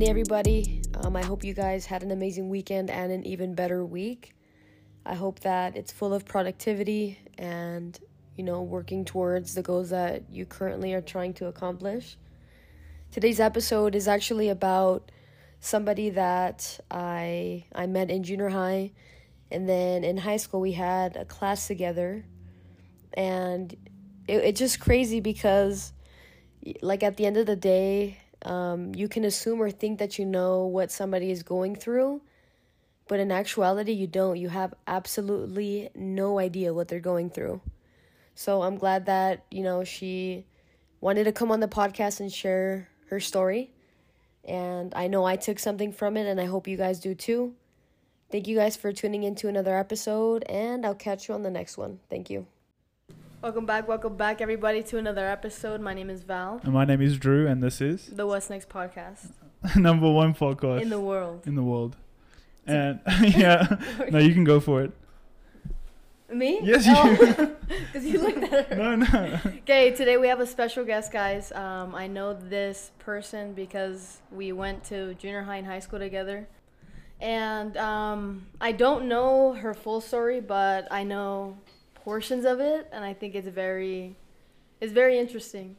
Monday, everybody. Um, I hope you guys had an amazing weekend and an even better week. I hope that it's full of productivity and, you know, working towards the goals that you currently are trying to accomplish. Today's episode is actually about somebody that I I met in junior high and then in high school we had a class together and it, it's just crazy because like at the end of the day um, you can assume or think that you know what somebody is going through but in actuality you don't. You have absolutely no idea what they're going through. So i'm glad that you know she wanted to come on the podcast and share her story. And i know i took something from it and i hope you guys do too. Thank you guys for tuning into another episode and i'll catch you on the next one. Thank you Welcome back, welcome back, everybody, to another episode. My name is Val. And my name is Drew, and this is the What's Next podcast. number one podcast in the world. In the world. And yeah, no, you can go for it. Me? Yes, you. Because you looked at her. No, no. Okay, today we have a special guest, guys. Um, I know this person because we went to junior high and high school together. And um, I don't know her full story, but I know portions of it, and I think it's very, it's very interesting.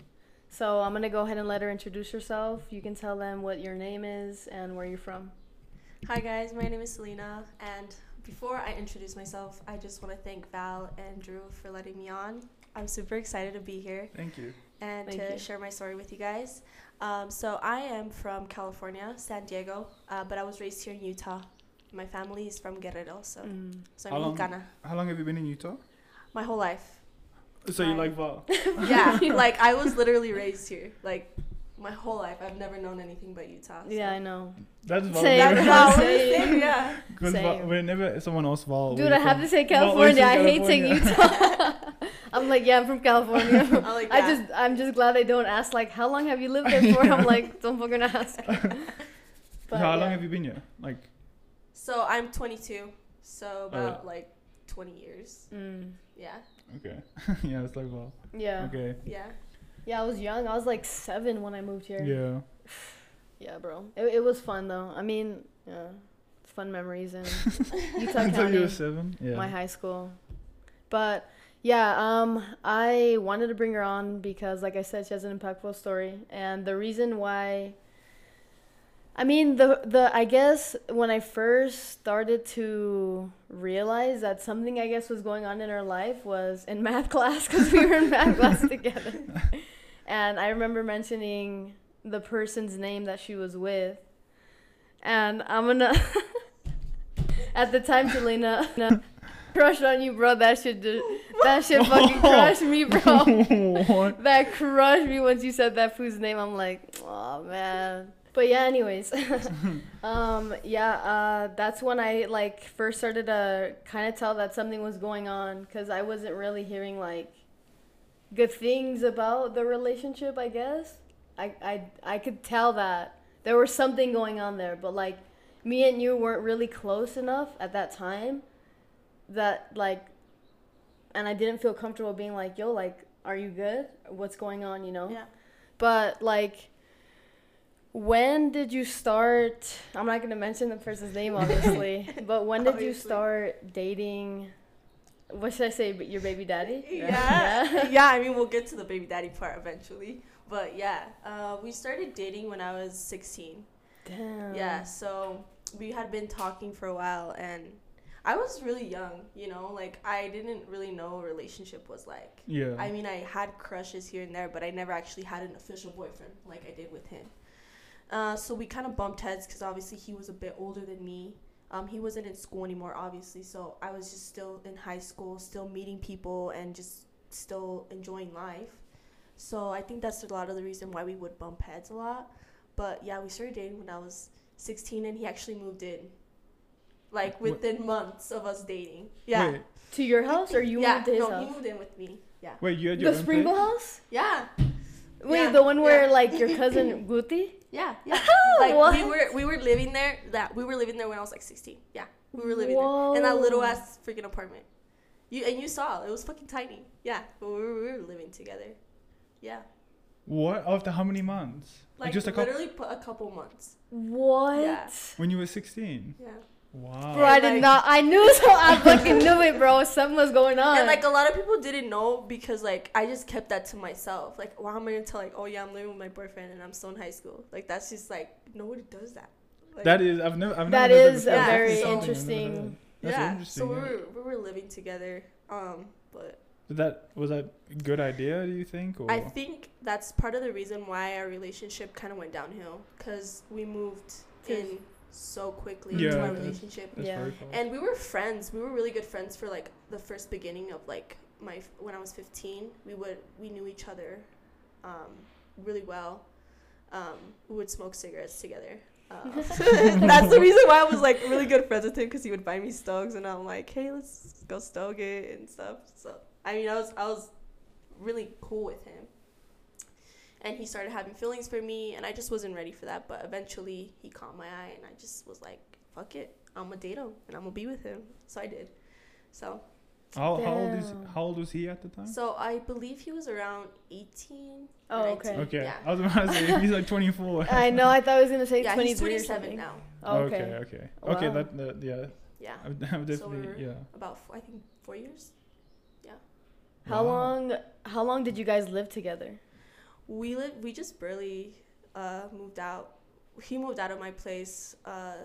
So I'm gonna go ahead and let her introduce herself. You can tell them what your name is and where you're from. Hi guys, my name is Celena, and before I introduce myself, I just want to thank Val and Drew for letting me on. I'm super excited to be here. Thank you. And thank to you. share my story with you guys. Um, so I am from California, San Diego, uh, but I was raised here in Utah. My family is from Guerrero, so Mm. so I'm How long- How long have you been in Utah? My whole life. So you like Val? yeah, like I was literally raised here. Like my whole life, I've never known anything but Utah. so- Yeah, I know. That's Val. Same. That's Same. Same. yeah. Because Same. whenever someone asks Val, Dude, I you have from? to say Val California. I hate saying Utah. I'm like, yeah, I'm from California. I like I just, I'm just glad they don't ask like, how long have you lived there for? I'm like, don't fucking ask. But, How yeah. long have you been here? Like, So I'm 22, Oh, so about like 20 years. Mm, Yeah, okay. yeah, it's like well. yeah. Okay. yeah. Yeah, I was young. I was like seven when I moved here. Yeah. Yeah, bro. It, it was fun though. I mean, yeah, fun memories in Utah Until you were seven. Yeah. my high school. But yeah, um, I wanted to bring her on because, like I said, she has an impactful story, and the reason why. I mean, the the I guess when I first started to realize that something I guess was going on in her life was in math class because we were in math class together, and I remember mentioning the person's name that she was with, and I'm gonna. At the time, Celena crush on you, bro. That shit, did, that shit fucking crushed me, bro. That crushed me once you said that food's name. I'm like, oh man. But yeah, anyways, um, yeah, uh, that's when I like first started to kind of tell that something was going on because I wasn't really hearing like good things about the relationship. I guess I I I could tell that there was something going on there, but like me and you weren't really close enough at that time that like and I didn't feel comfortable being like, "Yo, like, are you good? What's going on?" You know. Yeah. But like, when did you start? I'm not gonna mention the person's name, obviously. but when did you start dating? What should I say? Your baby daddy? Yeah. yeah, I mean, we'll get to the baby daddy part eventually. But yeah, uh, we started dating when I was 16. Damn. Yeah, so we had been talking for a while and I was really young, you know, like I didn't really know what a relationship was like. Yeah. I mean, I had crushes here and there, but I never actually had an official boyfriend like I did with him. Uh, so we kind of bumped heads because obviously he was a bit older than me. Um, he wasn't in school anymore, obviously, so I was just still in high school, still meeting people and just still enjoying life. So I think that's a lot of the reason why we would bump heads a lot. But yeah, we started dating when I was 16 and he actually moved in. Like Wh- within months of us dating. Yeah. Wait, To your house or you yeah, moved to his no, house? he moved in with me. Yeah. wait, you had your The own Springville place? house? Yeah. Wait, Yeah, the one where yeah. like your cousin Guti? Yeah, yeah. like What? we were we were living there. That we were living there when I was like 16. Yeah, we were living there in that little ass freaking apartment. You and you saw it was fucking tiny. Yeah, but we were, we were living together. Yeah. What? After how many months? Like just a couple. literally put a couple months. What? Yeah. When you were 16. Yeah. Wow. Bro, I did Like- not. I knew so. I fucking knew it, bro. Something was going on. And like a lot of people didn't know because like I just kept that to myself. Like, why am I gonna tell like, oh yeah, I'm living with my boyfriend and I'm still in high school? Like that's just like nobody does that. Like, That is. I've never. I've never heard is before. a very something I've interesting- That's yeah. interesting. So we yeah. were we were living together. Um, but Did that was that a good idea? Do you think? Or I think that's part of the reason why our relationship kind of went downhill because we moved in so quickly Yeah, into our that's- relationship. that's Yeah. And we were friends. We were really good friends for like the first beginning of like my when I was 15. We would we knew each other um, really well. Um, we would smoke cigarettes together. Uh, that's the reason why I was like really good friends with him because he would buy me stogs and I'm like, hey, let's go stog it and stuff. So I mean, I was I was really cool with him. And he started having feelings for me, and I just wasn't ready for that. But eventually, he caught my eye, and I just was like, "Fuck it, I'm gonna date him, and I'm gonna be with him." So I did. So, how, how old is how old was he at the time? so I believe he was around 18. Oh, okay. Okay, Yeah. I was about to say he's like 24. I know. I thought I was gonna say yeah, twenty he's three or 27 now. Oh, okay, okay. okay, okay. That, that yeah, Yeah, I've, I've definitely we're- yeah. about four, I think four years. Yeah. How Wow. long? How long did you guys live together? We live. We just barely uh, moved out. He moved out of my place. Uh,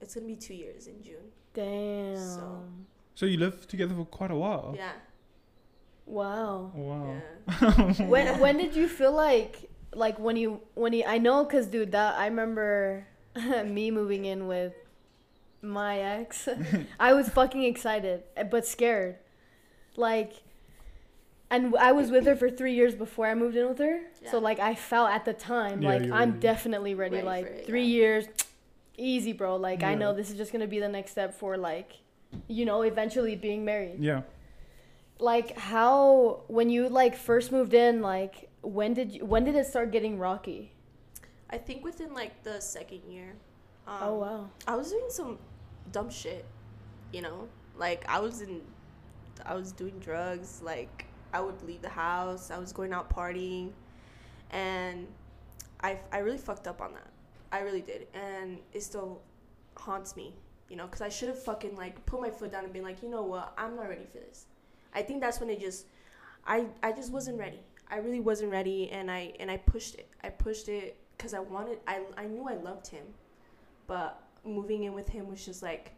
it's gonna be two years in June. Damn. So- So you lived together for quite a while. Yeah. Wow. Wow. Yeah. when when did you feel like like when you when you I know cuz dude that I remember me moving in with my ex. I was fucking excited but scared. Like and I was with her for 3 years before I moved in with her. Yeah. So like I felt at the time Yeah, like I'm ready. definitely ready, Ready like it, 3 yeah. years easy bro. Like I know this is just going to be the next step for like you know eventually being married Yeah. like how when you like first moved in like when did you when did it start getting rocky I think within like the second year. Um, oh wow I was doing some dumb shit, you know. Like I was in, I was doing drugs. Like I would leave the house. I was going out partying, and I I really fucked up on that. I really did, and it still haunts me, you know, because I should have fucking like put my foot down and been like, you know what, I'm not ready for this. I think that's when it just, I I just wasn't ready. I really wasn't ready, and I and I pushed it. I pushed it because I wanted. I I knew I loved him, but moving in with him was just like,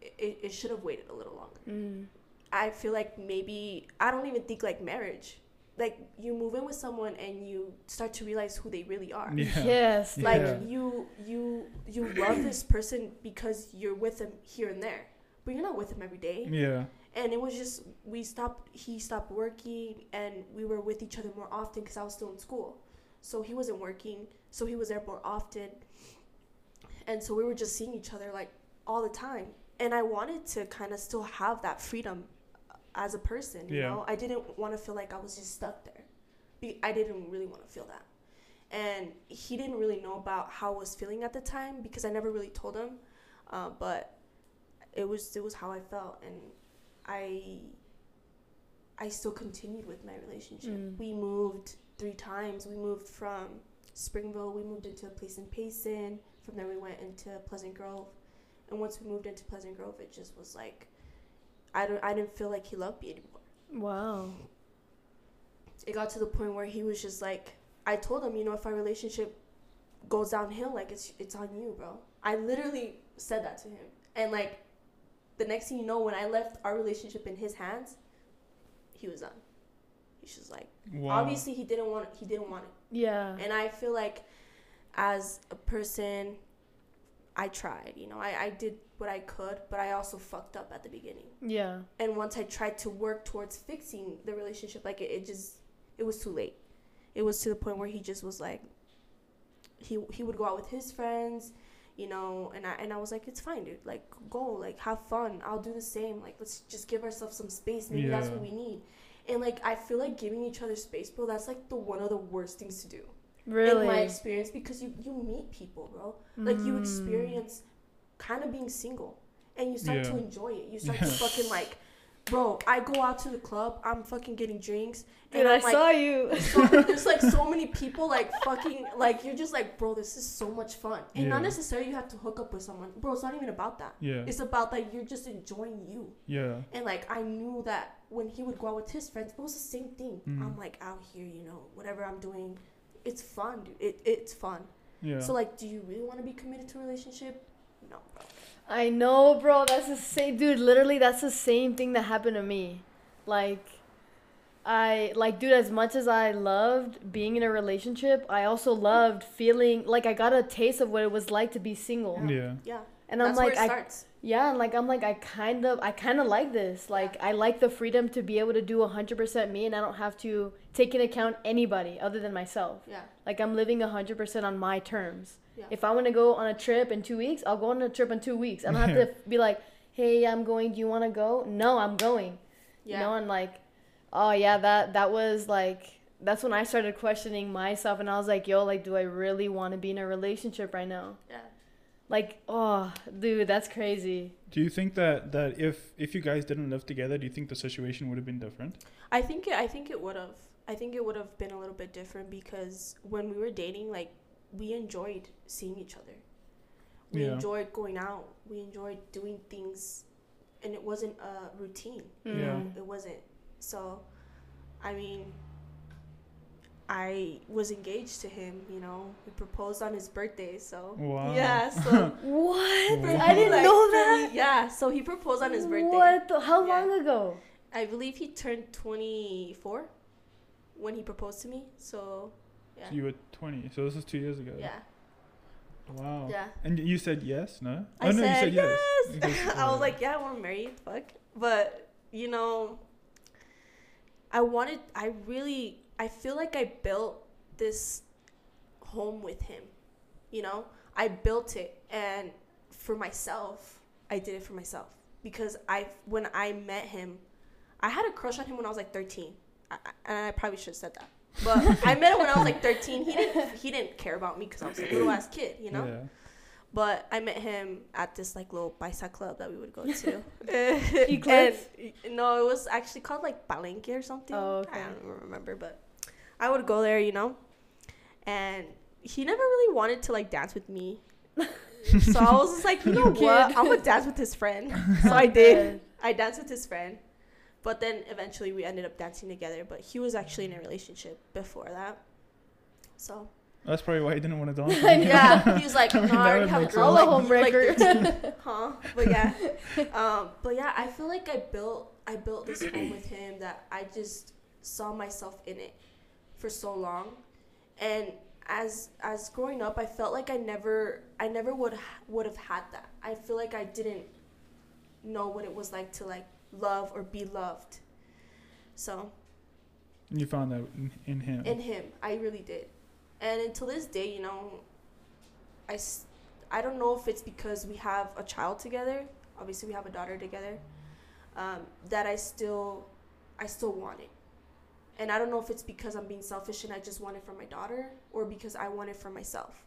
it, it should have waited a little longer. mm. I feel like maybe I don't even think like marriage. Like you move in with someone and you start to realize who they really are. Yeah. yes Like like you you you love this person because you're with them here and there, but you're not with them every day. Yeah. And it was just we stopped. He stopped working, and we were with each other more often because I was still in school. So he wasn't working, so he was there more often. And so we were just seeing each other like all the time. And I wanted to kind of still have that freedom as a person. You Yeah. know, I didn't want to feel like I was just stuck there. Be- I didn't really want to feel that. And he didn't really know about how I was feeling at the time because I never really told him. Uh, but it was it was how I felt, and I I still continued with my relationship. Mm. We moved three times. We moved from Springville. We moved into a place in Payson. From there, we went into Pleasant Grove. And once we moved into Pleasant Grove, it just was like I don't I didn't feel like he loved me anymore. wow It got to the point where he was just like I told him, you know, if our relationship goes downhill, like it's it's on you, bro. I literally said that to him. And like the next thing you know, when I left our relationship in his hands, he was done. He's just like Wow. obviously he didn't want he didn't want it. yeah And I feel like as a person I tried, you know, I, I did what I could, but I also fucked up at the beginning. yeah And once I tried to work towards fixing the relationship, like it, it just it was too late. It was to the point where he just was like he he would go out with his friends, you know, and I and I was like, It's fine, dude. Like go, like have fun. I'll do the same. Like let's just give ourselves some space. Maybe that's what we need. And like I feel like giving each other space, bro, that's like the one of the worst things to do really in my experience because you you meet people, bro. Like you Mm. experience kind of being single, and you start to enjoy it. You start to fucking like bro, I go out to the club, I'm fucking getting drinks, Dude, and I I'm like, saw you. so, there's like so many people like fucking like you're just like bro this is so much fun and not necessarily you have to hook up with someone bro it's not even about that Yeah. it's about that you're just enjoying you Yeah. and like i knew that when he would go out with his friends it was the same thing Mhm. i'm like out here you know whatever i'm doing it's fun dude it, it's fun Yeah. so like do you really want to be committed to a relationship no bro I know, bro. That's the same, dude. Literally, that's the same thing that happened to me. Like, I like, dude. As much as I loved being in a relationship, I also loved feeling like I got a taste of what it was like to be single. yeah. yeah And that's I'm like, where it I starts yeah, and like I'm like I kind of I kind of like this. Like I like the freedom to be able to do 100% me and I don't have to take into account anybody other than myself. yeah Like I'm living 100% on my terms. Yeah. If I want to go on a trip in 2 weeks, I'll go on a trip in 2 weeks. I don't have to be like, "Hey, I'm going. Do you want to go?" No, I'm going. yeah You know, and like oh yeah, that that was like that's when I started questioning myself and I was like, "Yo, like do I really want to be in a relationship right now?" yeah Like, oh, dude, that's crazy. Do you think that that if if you guys didn't live together, do you think the situation would have been different? I think it, I think it would have. I think it would have been a little bit different because when we were dating, like we enjoyed seeing each other. We Yeah. enjoyed going out. We enjoyed doing things, and it wasn't a routine. Yeah. Mm. It wasn't. So, I mean, I was engaged to him. You know, we proposed on his birthday. So Wow. yeah. So What? Wow. I didn't like, know that. me- yeah. So he proposed on his birthday. What? The, how Yeah. long ago? I believe he turned 24 when he proposed to me. So, yeah. So you were 20. So this is 2 years ago. yeah. Wow. Yeah. And you said yes, no? I oh no, said you said yes. yes. Because- I was like, yeah, I want to marry you. Fuck. But, you know, I wanted, I really, I feel like I built this home with him. You know, I built it and for myself, I did it for myself because I, when I met him, I had a crush on him when I was like 13. I, I- and I probably should have said that. But I met him when I was like 13. He didn't, he didn't care about me because I was a little ass kid, you know? Yeah. But I met him at this like little paisa club that we would go to. Eclipse? And, no, it was actually called like Palenque or something. Oh, okay. I don't remember, but I would go there, you know. And he never really wanted to like dance with me. so I was just like, you know what? I'm gonna dance with his friend. So I did. I danced with his friend. But then eventually we ended up dancing together. But he was actually in a relationship before that. So That's probably why he didn't want to dance. with I you. know. yeah, he was like, no, I already would have a girl sense. like, All the you, like homebreaker. huh? But yeah, um, but yeah, I feel like I built, I built this home with him that I just saw myself in it for so long, and as as growing up, I felt like I never, I never would would have had that. I feel like I didn't know what it was like to like love or be loved. So you found that in, in him. in him. I really did. And until this day, you know, I, I don't know if it's because we have a child together. Obviously, we have a daughter together. Um, that I still, I still want it. And I don't know if it's because I'm being selfish and I just want it for my daughter, or because I want it for myself.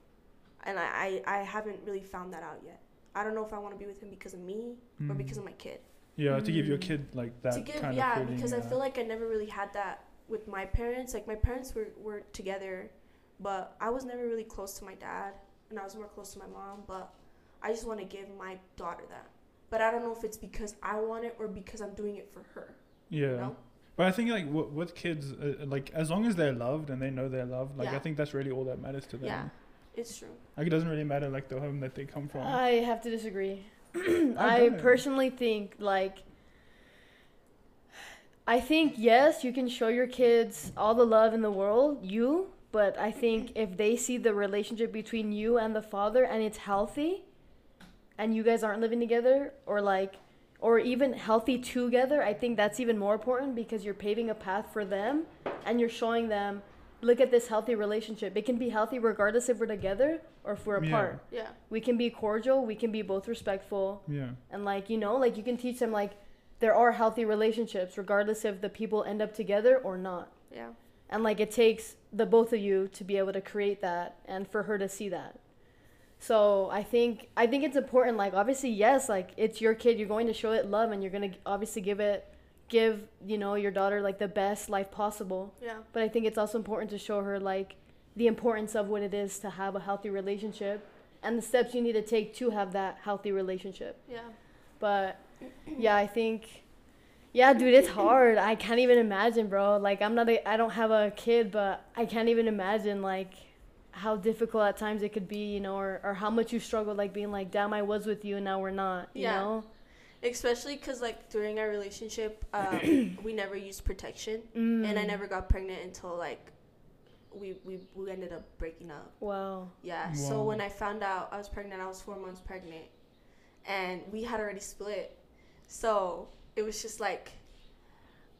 And I, I, I haven't really found that out yet. I don't know if I want to be with him because of me or Mm. because of my kid yeah, to give your Mm. kid like that to give kind yeah of feeling. because i feel like i never really had that with my parents like my parents were, were together but i was never really close to my dad and i was more close to my mom but i just want to give my daughter that but i don't know if it's because i want it or because i'm doing it for her Yeah. you know But I think like w- with kids, uh, like as long as they're loved and they know they're loved, like I think that's really all that matters to them. yeah it's true Like it doesn't really matter like the home that they come from. I have to disagree. I I personally think like I think yes, you can show your kids all the love in the world, you, but I think if they see the relationship between you and the father and it's healthy and you guys aren't living together or like or even healthy together, I think that's even more important because you're paving a path for them and you're showing them look at this healthy relationship. It can be healthy regardless if we're together or if we're Yeah. apart. yeah We can be cordial, we can be both respectful, Yeah. and like you know like you can teach them like there are healthy relationships regardless if the people end up together or not yeah and like it takes the both of you to be able to create that and for her to see that so i think i think it's important like obviously yes like it's your kid you're going to show it love and you're going to obviously give it give you know your daughter like the best life possible Yeah. but i think it's also important to show her like the importance of what it is to have a healthy relationship and the steps you need to take to have that healthy relationship Yeah. but yeah i think yeah dude it's hard i can't even imagine bro like i'm not a, i don't have a kid but i can't even imagine like how difficult at times it could be you know or, or how much you struggle like being like damn i was with you and now we're not you Yeah. know Especially because like during our relationship, um, we never used protection, and I Mm. never got pregnant until like we we we ended up breaking up. wow Yeah. So when I found out I was pregnant, I was four months pregnant, and we had already split. So it was just like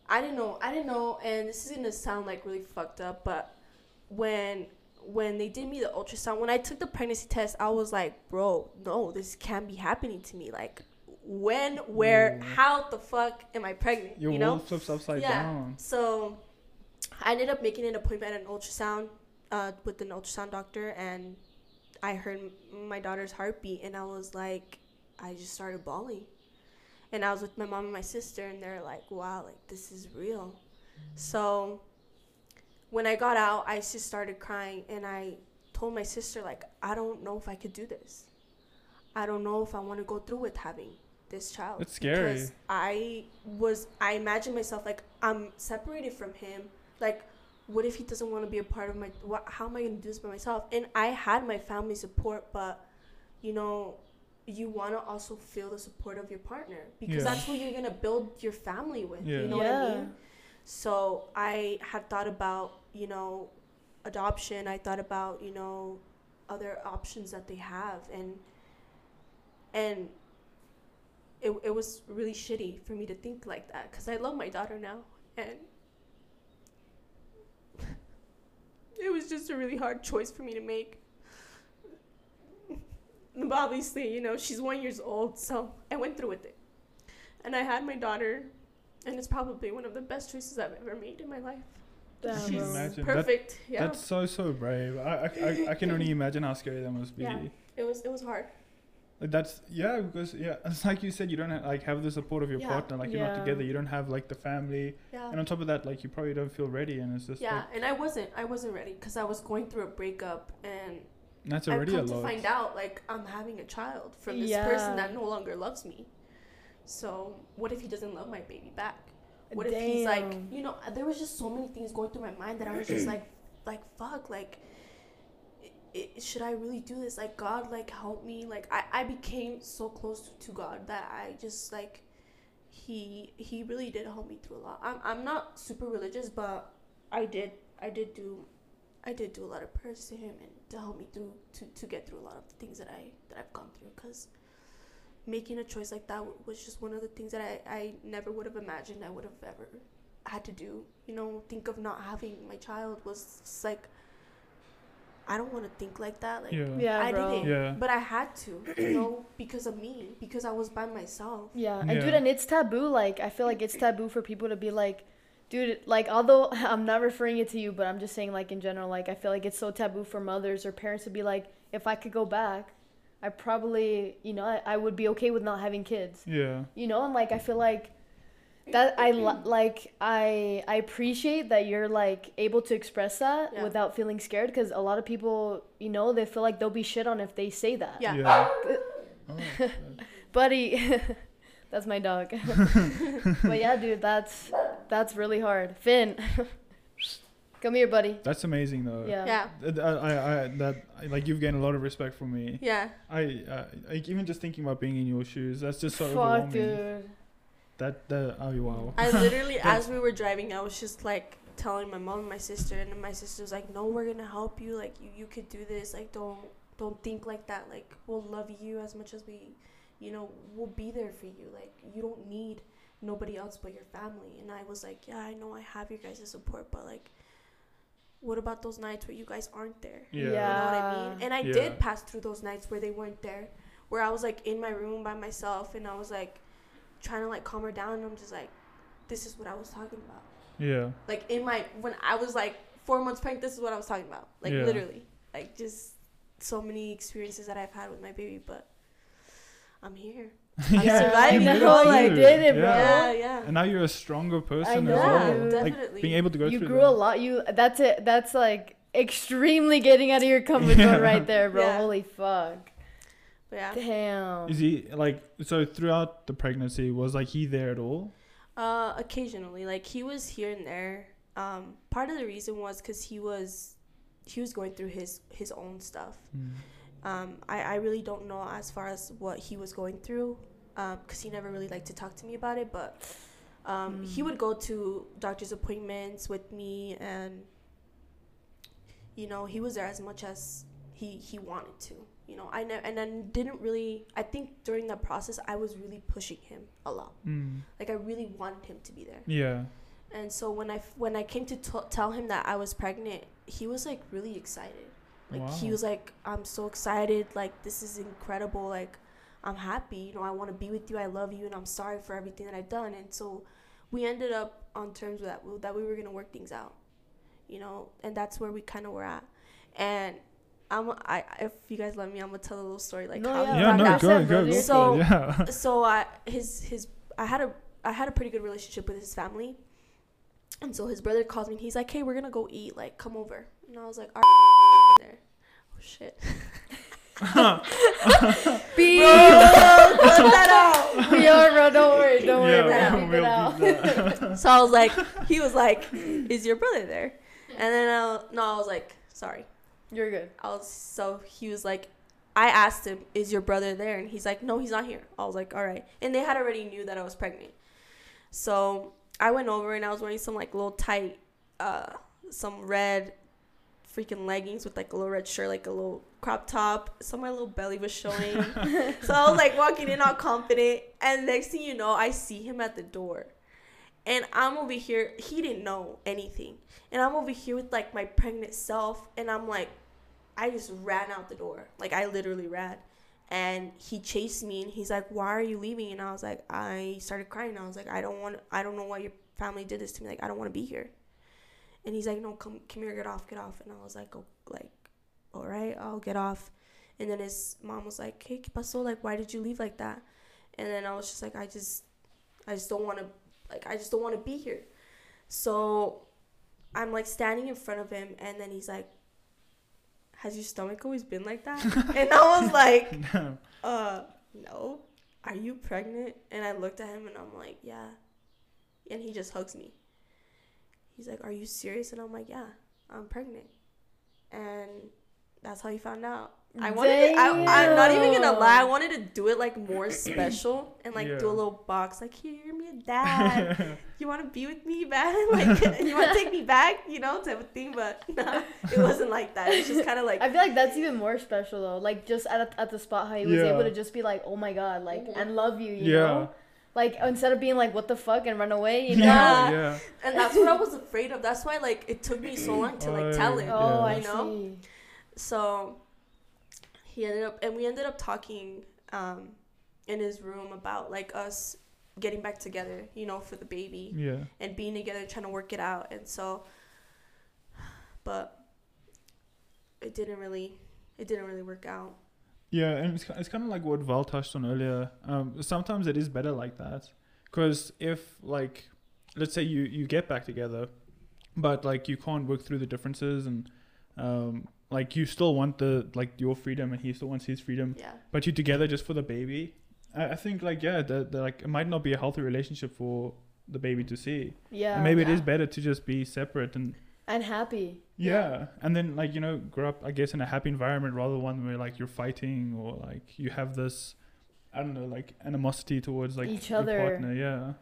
I didn't know. I didn't know, and this is gonna sound like really fucked up, but when when they did me the ultrasound, when I took the pregnancy test, I was like, bro, no, this can't be happening to me. Like, when, where, Ooh. how the fuck am I pregnant? Your you know? world flips upside Yeah. down. So I ended up making an appointment at an ultrasound uh, with an ultrasound doctor, and I heard my daughter's heartbeat, and I was like, I just started bawling. And I was with my mom and my sister, and they're like, wow, like this is real. So when I got out, I just started crying, and I told my sister, like, I don't know if I could do this. I don't know if I want to go through with having this child. It's scary. Because I was, I imagine myself like I'm separated from him. Like, what if he doesn't want to be a part of my? What? How am I gonna do this by myself? And I had my family support, but you know, you want to also feel the support of your partner because Yeah. that's who you're gonna build your family with. Yeah. You know what I mean? So I had thought about, you know, adoption. I thought about, you know, other options that they have, and and it it was really shitty for me to think like that because I love my daughter now, and it was just a really hard choice for me to make. But obviously, you know, she's one years old, so I went through with it, and I had my daughter, and it's probably one of the best choices I've ever made in my life. Damn, She's bro. Imagine. That- perfect. yeah, That's so so brave. I, I, I, I can only imagine how scary that must be. Yeah. it was it was hard. Like that's yeah because yeah it's like you said you don't have, like have the support of your Yeah. partner like you're not together you don't have like the family Yeah. and on top of that like you probably don't feel ready and it's just Yeah, like and I wasn't. I wasn't ready because I was going through a breakup, and that's I've already a come to find out like I'm having a child from this Yeah. person that no longer loves me. So what if he doesn't love my baby back? What if he's like, you know, there was just so many things going through my mind that I was just like, like fuck, like, i i should I really do this? Like God, like help me. Like I, I became so close to God that I just like, he he really did help me through a lot. I'm I'm not super religious, but I did I did do, I did do a lot of prayers to him and to help me through to to get through a lot of the things that I that I've gone through because making a choice like that was just one of the things that I, I never would have imagined I would have ever had to do. You know, think of not having my child was like I don't want to think like that. Like yeah Yeah, I bro. didn't. Yeah. but I had to, you know, because of me, because I was by myself. Yeah, and Yeah. dude, and it's taboo. Like, I feel like it's taboo for people to be like, dude, like, although I'm not referring it to you, but I'm just saying, like, in general, like, I feel like it's so taboo for mothers or parents to be like, if I could go back, I probably, you know, I, I would be okay with not having kids. yeah You know, and like, I feel like that I li- like I I appreciate that you're like able to express that Yeah. without feeling scared because a lot of people, you know, they feel like they'll be shit on if they say that. Yeah. yeah oh, buddy that's my dog but yeah dude that's that's really hard finn come here buddy that's amazing though yeah Yeah. I, I, I, that I- like you've gained a lot of respect from me. Yeah. I uh, like even just thinking about being in your shoes. That's just so fuck overwhelming. dude That that oh wow. I literally, as we were driving, I was just like telling my mom and my sister, and then my sister was like, "No, we're gonna help you. Like, you, you could do this. Like, don't don't think like that. Like, we'll love you as much as we, you know, we'll be there for you. Like, you don't need nobody else but your family." And I was like, "Yeah, I know I have your guys' support, but like, what about those nights where you guys aren't there? Yeah. You know what I mean? And I Yeah. did pass through those nights where they weren't there, where I was like in my room by myself, and I was like." Trying to like calm her down and I'm just like this is what I was talking about. Yeah. Like in my when I was like 4 months pregnant this is what I was talking about. Like Yeah. literally. Like just so many experiences that I've had with my baby but I'm here. I'm Yeah, surviving, you I did bro, it like- too. did it, bro. Yeah, yeah. And now you're a stronger person I know, as well. dude. Like Definitely. being able to go you through You grew that. a lot. You that's it. That's like extremely getting out of your comfort Yeah. zone right there, bro. Yeah. Holy fuck. But yeah. Damn. Is he like so throughout the pregnancy? Was like he there at all? Uh, occasionally, like he was here and there. Um, part of the reason was because he was, he was going through his his own stuff. Um, I I really don't know as far as what he was going through, um, because he never really liked to talk to me about it. But, um, he Mm. would go to doctor's appointments with me, and, you know, he was there as much as he he wanted to. You know, I ne- and then didn't really. I think during that process, I was really pushing him a lot. Mm. Like I really wanted him to be there. Yeah. And so when I f- when I came to t- tell him that I was pregnant, he was like really excited. Like he was like, "I'm so excited! Like this is incredible! Like I'm happy. You know, I want to be with you. I love you, and I'm sorry for everything that I've done." And so we ended up on terms that that we were gonna work things out. You know, and that's where we kind of were at. And I'm I if you guys let me, I'm gonna tell a little story like No, how yeah. we Yeah. found No. out. Go. Go. Go. So- yeah. so I his his I had a I had a pretty good relationship with his family, and so his brother calls me and he's like, "Hey, we're gonna go eat. Like, come over." And I was like, "All right." There. Oh shit. Beep. Cut that out. we are, bro. Don't worry. Don't worry. Yeah, about it. We'll it out. that. So I was like, he was like, "Is your brother there?" And then I, no, I was like, "Sorry." You're good. I was so he was like, I asked him, "Is your brother there?" And he's like, "No, he's not here." I was like, "All right." And they had already knew that I was pregnant, so I went over and I was wearing some like little tight, uh, some red, freaking leggings with like a little red shirt, like a little crop top. So my little belly was showing. so I was like walking in all confident, and next thing you know, I see him at the door. And I'm over here, he didn't know anything. And I'm over here with like my pregnant self, and I'm like, I just ran out the door. Like I literally ran. And he chased me and he's like, Why are you leaving? And I was like, I started crying. I was like, I don't want I don't know why your family did this to me. Like I don't want to be here. And he's like, No, come come here, get off, get off. And I was like, Oh like, all right, I'll get off. And then his mom was like, Hey, ¿qué pasó? Like, why did you leave like that? And then I was just like, I just I just don't wanna like I just don't wanna be here. So I'm like standing in front of him and then he's like, Has your stomach always been like that? and I was like, uh, no. Are you pregnant? And I looked at him and I'm like, yeah. And he just hugs me. He's like, are you serious? And I'm like, yeah, I'm pregnant. And that's how he found out. I wanted to, I, I'm not even gonna lie. I wanted to do it like more special and like do a little box like here, you're my dad. you want to be with me, man? Like you want to take me back, you know, type of thing. But no, it wasn't like that. It's just kind of like I feel like that's even more special though. Like just at at the spot how he was Yeah. able to just be like, "Oh my god," like Mhm. and love you, you Yeah. know. Like instead of being like, "What the fuck" and run away, you know. yeah. Yeah. Yeah. And that's what I was afraid of. That's why like it took me so long to like tell him. Oh, Yeah. I You know? see. So he ended up and we ended up talking um in his room about like us getting back together, you know, for the baby Yeah. and being together trying to work it out. And so but it didn't really it didn't really work out. Yeah, and it's, it's kind of like what Val touched on earlier. Um, sometimes it is better like that, because if like, let's say you you get back together, but like you can't work through the differences and, um, like you still want the like your freedom and he still wants his freedom, Yeah. but you're together just for the baby. I, I think like yeah, the, the like it might not be a healthy relationship for the baby to see, Yeah. and maybe it is better to just be separate and and happy. yeah. Yeah. and then like you know, grow up I guess in a happy environment rather than one where like you're fighting or like you have this, I don't know, like animosity towards like Each your other. partner. Yeah,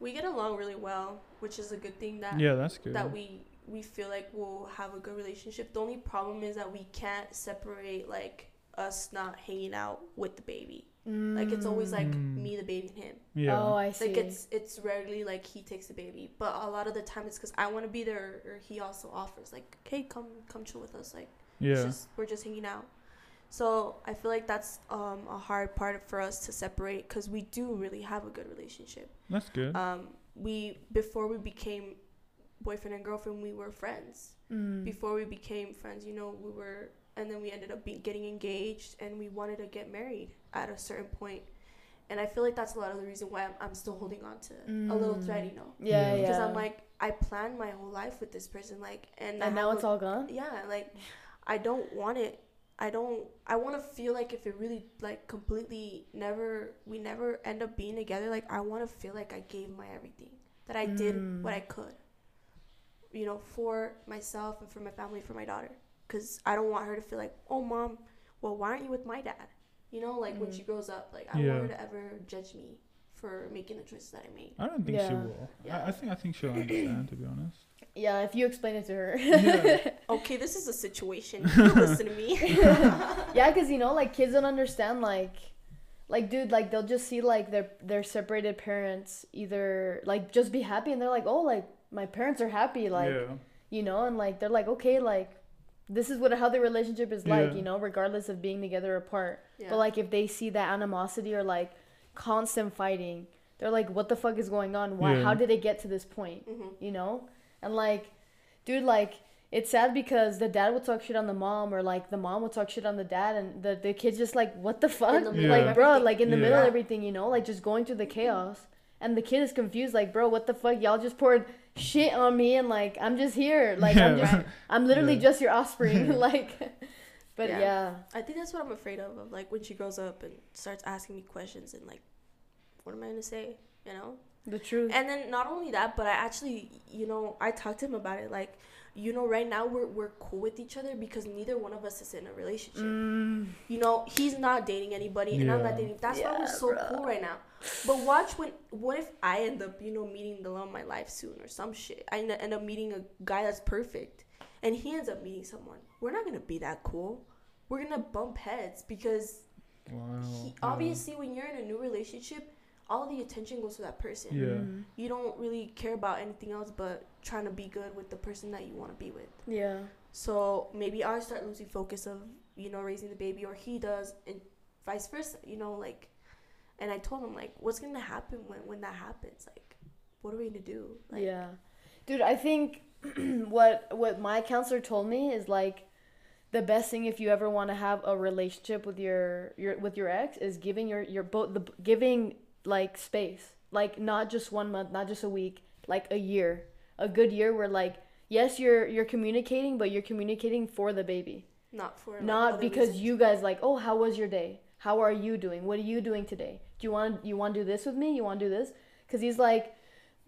We get along really well, which is a good thing that yeah, that's good. that we we feel like we'll have a good relationship. The only problem is that we can't separate like us not hanging out with the baby. Like it's always like Mm. me, the baby, and him. yeah, Oh, I see. Like it's it's rarely like he takes the baby, but a lot of the time it's because I want to be there, or he also offers like, hey, come come chill with us. Like it's yeah, just, we're just hanging out. So I feel like that's um, a hard part for us to separate because we do really have a good relationship. that's good. Um, we before we became boyfriend and girlfriend, we were friends. Mm. Before we became friends, you know, we were, and then we ended up be, getting engaged, and we wanted to get married at a certain point. and I feel like that's a lot of the reason why I'm, I'm still holding on to a little thread, you know. Yeah, Yeah. yeah. Because I'm like, I planned my whole life with this person, like, and, and now it's a- all gone. yeah, like, I don't want it. I don't. I want to feel like if it really like completely never we never end up being together. Like I want to feel like I gave my everything, that I did Mm. what I could. You know, for myself and for my family, for my daughter, because I don't want her to feel like, oh, mom, well, why aren't you with my dad? You know, like when Mm. she grows up, like I don't want her to ever judge me for making the choices that I made. I don't think she will. Yeah. I, I think I think she'll understand. To be honest. Yeah, if you explain it to her. Yeah. Okay, this is a situation. You listen to me. yeah, cause you know, like kids don't understand, like, like dude, like they'll just see like their their separated parents either like just be happy, and they're like, oh, like my parents are happy, like yeah. you know, and like they're like, okay, like this is what how the relationship is like, Yeah. you know, regardless of being together or apart. Yeah. But like if they see that animosity or like constant fighting, they're like, what the fuck is going on? Why? Yeah. How did it get to this point? hmm you know? And like, dude, like, it's sad because the dad would talk shit on the mom, or like the mom would talk shit on the dad, and the, the kid's just like, what the fuck? the middle Like, bro, like in the middle of everything, you know? Like, just going through the chaos. And the kid is confused, like, bro, what the fuck? Y'all just poured shit on me, and like, I'm just here. Like, I'm just, I'm literally Yeah. just your offspring. like, but Yeah. yeah. I think that's what I'm afraid of. Of like when she grows up and starts asking me questions and like, what am I gonna say? You know. the truth. And then not only that, but I actually, you know, I talked to him about it. Like, you know, right now we're we're cool with each other because neither one of us is in a relationship. Mm, You know, he's not dating anybody, and I'm not dating. That's why we're so bruh. cool right now. But watch when, what if I end up, you know, meeting the love of my life soon or some shit? I end end up meeting a guy that's perfect, and he ends up meeting someone. We're not gonna be that cool. We're gonna bump heads because Wow. he, yeah. obviously when you're in a new relationship, all the attention goes to that person. Yeah. mm, You don't really care about anything else but trying to be good with the person that you want to be with. yeah. So maybe I start losing focus of you know raising the baby, or he does, and vice versa. You know, like, and I told him like, what's gonna happen when when that happens? Like, what are we gonna do? Like, yeah, dude. I think what what my counselor told me is like the best thing if you ever want to have a relationship with your your with your ex is giving your your both the giving like space, like not just one month, not just a week, like a year, a good year where like yes you're you're communicating, but you're communicating for the baby. Not for like, not because reasons. you guys like oh how was your day? How are you doing? What are you doing today? Do you want you want to do this with me? You want to do this? Because he's like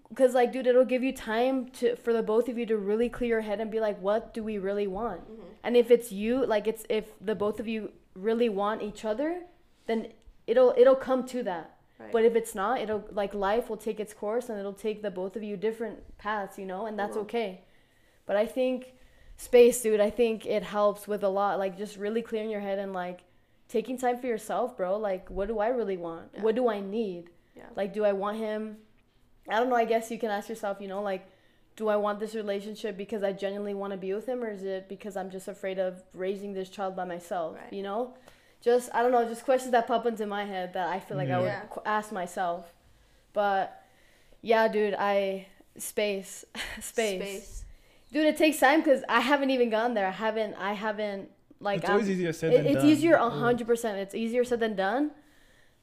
because like dude it'll give you time to for the both of you to really clear your head and be like what do we really want? Mhm. and if it's you like it's if the both of you really want each other then it'll it'll come to that Right. but if it's not it'll like life will take its course and it'll take the both of you different paths you know and that's okay but i think space dude i think it helps with a lot like just really clearing your head and like taking time for yourself bro like what do i really want Yeah. what do i need yeah. like do i want him i don't know i guess you can ask yourself you know like do i want this relationship because i genuinely want to be with him or is it because i'm just afraid of raising this child by myself Right. you know just i don't know just questions that pop into my head that i feel like i would qu- ask myself but yeah dude i space space, dude it takes time because i haven't even gone there i haven't i haven't like it's always I'm- easier said it- than it's done. easier a Yeah. hundred percent. It's easier said than done.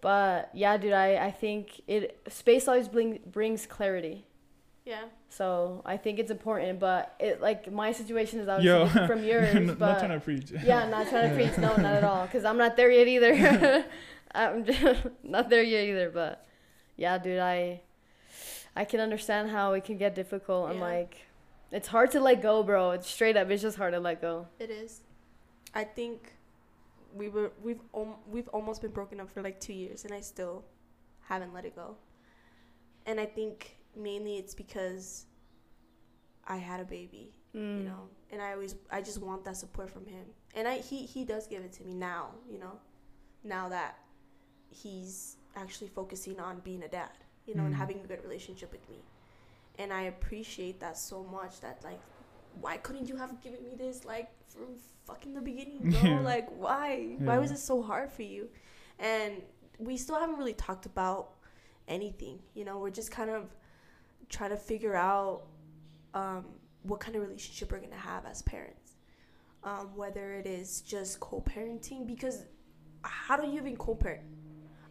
But yeah, dude, I, I think it space always bring, brings clarity. Yeah. So I think it's important. But it like my situation is obviously Yo, different from yours. not, not trying to preach. yeah, not trying to Yeah. preach. No, not at all. Cause I'm not there yet either. I'm just not there yet either. But yeah, dude, I I can understand how it can get difficult and Yeah. like it's hard to let go, bro. It's straight up. It's just hard to let go. It is. I think we were we've om- we've almost been broken up for like two years, and I still haven't let it go. And I think mainly it's because I had a baby, Mm. you know, and I always I just want that support from him, and I he he does give it to me now, you know, now that he's actually focusing on being a dad, you know, and Mm. having a good relationship with me, and I appreciate that so much. That like why couldn't you have given me this like from fucking the beginning, bro? Yeah. Like why? Why was it so hard for you? And we still haven't really talked about anything. You know, we're just kind of trying to figure out um, what kind of relationship we're gonna have as parents. Um, whether it is just co-parenting, because how do you even co-parent?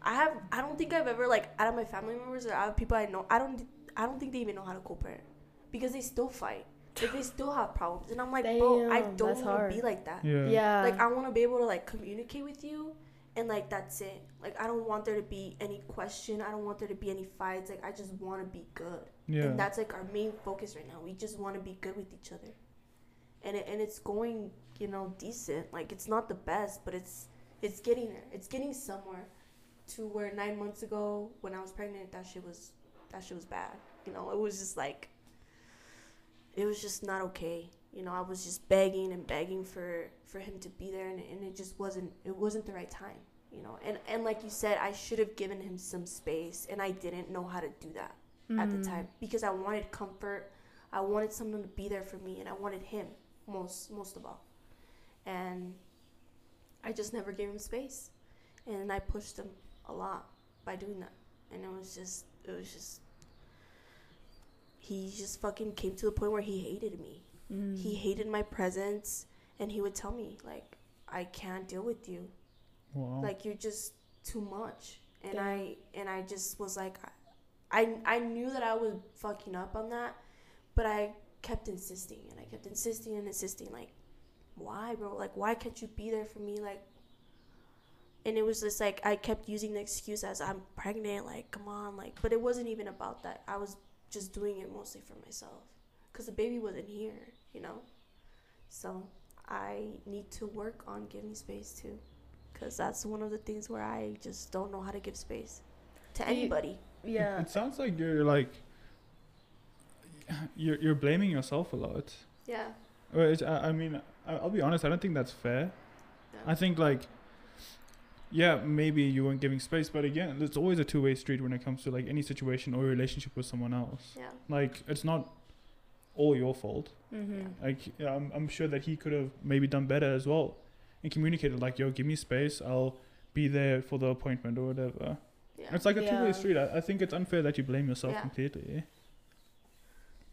I have I don't think I've ever like out of my family members or out of people I know I don't I don't think they even know how to co-parent because they still fight. Like they still have problems, and I'm like, bro, I don't want to be like that. Yeah. Yeah. Like I want to be able to like communicate with you, and like that's it. Like I don't want there to be any question. I don't want there to be any fights. Like I just want to be good. Yeah. And that's like our main focus right now. We just want to be good with each other. And it, and it's going, you know, decent. Like it's not the best, but it's it's getting there. It's getting somewhere to where 9 months ago when I was pregnant that shit was that shit was bad. You know, it was just like it was just not okay. You know, I was just begging and begging for for him to be there and, and it just wasn't it wasn't the right time, you know. And and like you said, I should have given him some space and I didn't know how to do that at the hmm. time because I wanted comfort. I wanted someone to be there for me, and I wanted him most most of all. And I just never gave him space, and I pushed him a lot by doing that. And it was just it was just he just fucking came to the point where he hated me. Mm. He hated my presence, and he would tell me like I can't deal with you Wow. like you're just too much and Yeah. i and i just was like i i knew that i was fucking up on that but i kept insisting and i kept insisting and insisting like why bro like why can't you be there for me like and it was just like i kept using the excuse as i'm pregnant like come on like but it wasn't even about that i was just doing it mostly for myself because the baby wasn't here you know so i need to work on giving space too because that's one of the things where I just don't know how to give space to Do you- anybody. Yeah. It sounds like you're like you're you're blaming yourself a lot. Yeah. Well, it's, I, I mean, I, I'll be honest. I don't think that's fair. yeah. I think like, yeah, maybe you weren't giving space, but again, it's always a two-way street when it comes to like any situation or relationship with someone else. yeah. Like, it's not all your fault. Mm-hmm. Like, I'm I'm sure that he could have maybe done better as well, and communicated like, yo, give me space. I'll be there for the appointment or whatever. Yeah. It's like a two-way street. I, I think it's unfair that you blame yourself Yeah. completely.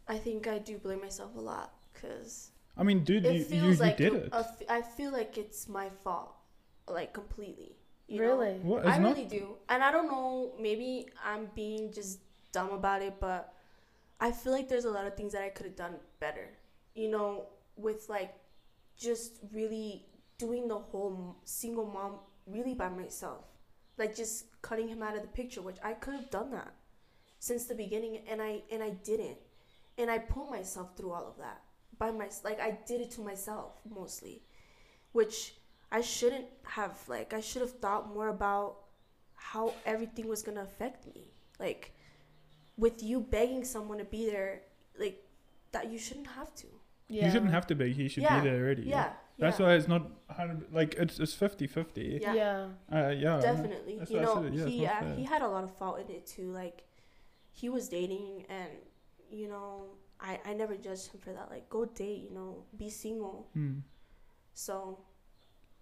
I think I do blame myself a lot because I mean, dude, it you, feels you, you like did a- it. a f- I feel like it's my fault, like completely. You Really? Know? What? It's I not. really do, and I don't know. Maybe I'm being just dumb about it, but I feel like there's a lot of things that I could have done better. You know, with like just really doing the whole single mom really by myself, like just cutting him out of the picture, which I could have done that since the beginning, and I and I didn't, and I put myself through all of that by my like I did it to myself mostly, which I shouldn't have like I should have thought more about how everything was gonna affect me. Like with you begging someone to be there, like that you shouldn't have to. Yeah. You shouldn't have to beg. He should Yeah. be there already. Yeah. That's yeah, why it's not 100 like it's it's 50 50. Yeah. Yeah. Uh, yeah. Definitely. That's You what know, yeah, he uh, he had a lot of fault in it too. Like he was dating and you know, I I never judged him for that. Like go date, you know, be single. Hmm. So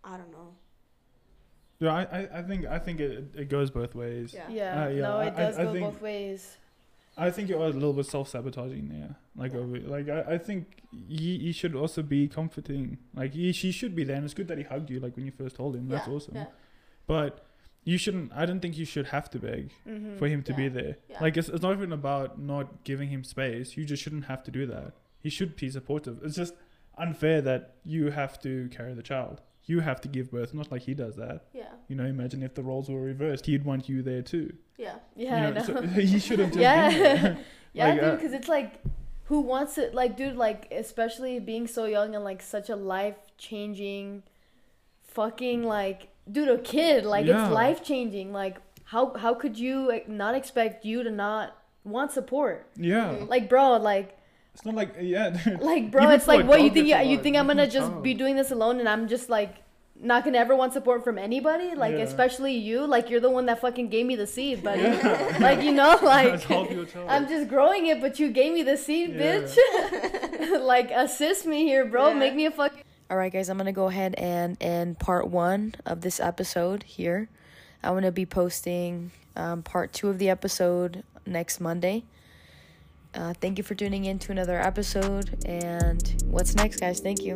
I don't know. Yeah, I, I, I think I think it, it goes both ways. Yeah. Yeah. Uh, yeah, no, it does I go think- both ways. I think you are a little bit self sabotaging there. Like Yeah. over, like I, I think he, he should also be comforting. Like he she should be there, and it's good that he hugged you like when you first told him. That's Yeah, awesome. yeah. But you shouldn't. I don't think you should have to beg Mm-hmm. for him to be there. yeah. Like it's, it's not even about not giving him space. You just shouldn't have to do that. He should be supportive. It's just unfair that you have to carry the child. You have to give birth, not like he does that. Yeah. You know, imagine if the roles were reversed, he'd want you there too. Yeah. Yeah, you know, I know. so he should have just Yeah. been there. yeah, like, dude, uh, because it's like, who wants it? Like, dude, like, especially being so young and like such a life changing, fucking like, dude, a kid. Like, Yeah. it's life changing. Like, how how could you like, not expect you to not want support? Yeah, Mhm. Like, bro, like, it's not like yeah. dude. like, bro, Even it's like, what you think? it's a You think I'm gonna a just be doing this alone, and I'm just like. Not gonna ever want support from anybody, like Yeah. especially you. Like you're the one that fucking gave me the seed, buddy. Yeah. Like you know, like That's half your child. I'm just growing it, but you gave me the seed, Yeah. bitch. like, assist me here, bro. Yeah. Make me a fuck. All right, guys, I'm going to go ahead and end part one of this episode here. I'm going to be posting um, part two of the episode next Monday. Uh, thank you for tuning in to another episode. And what's next, guys? Thank you.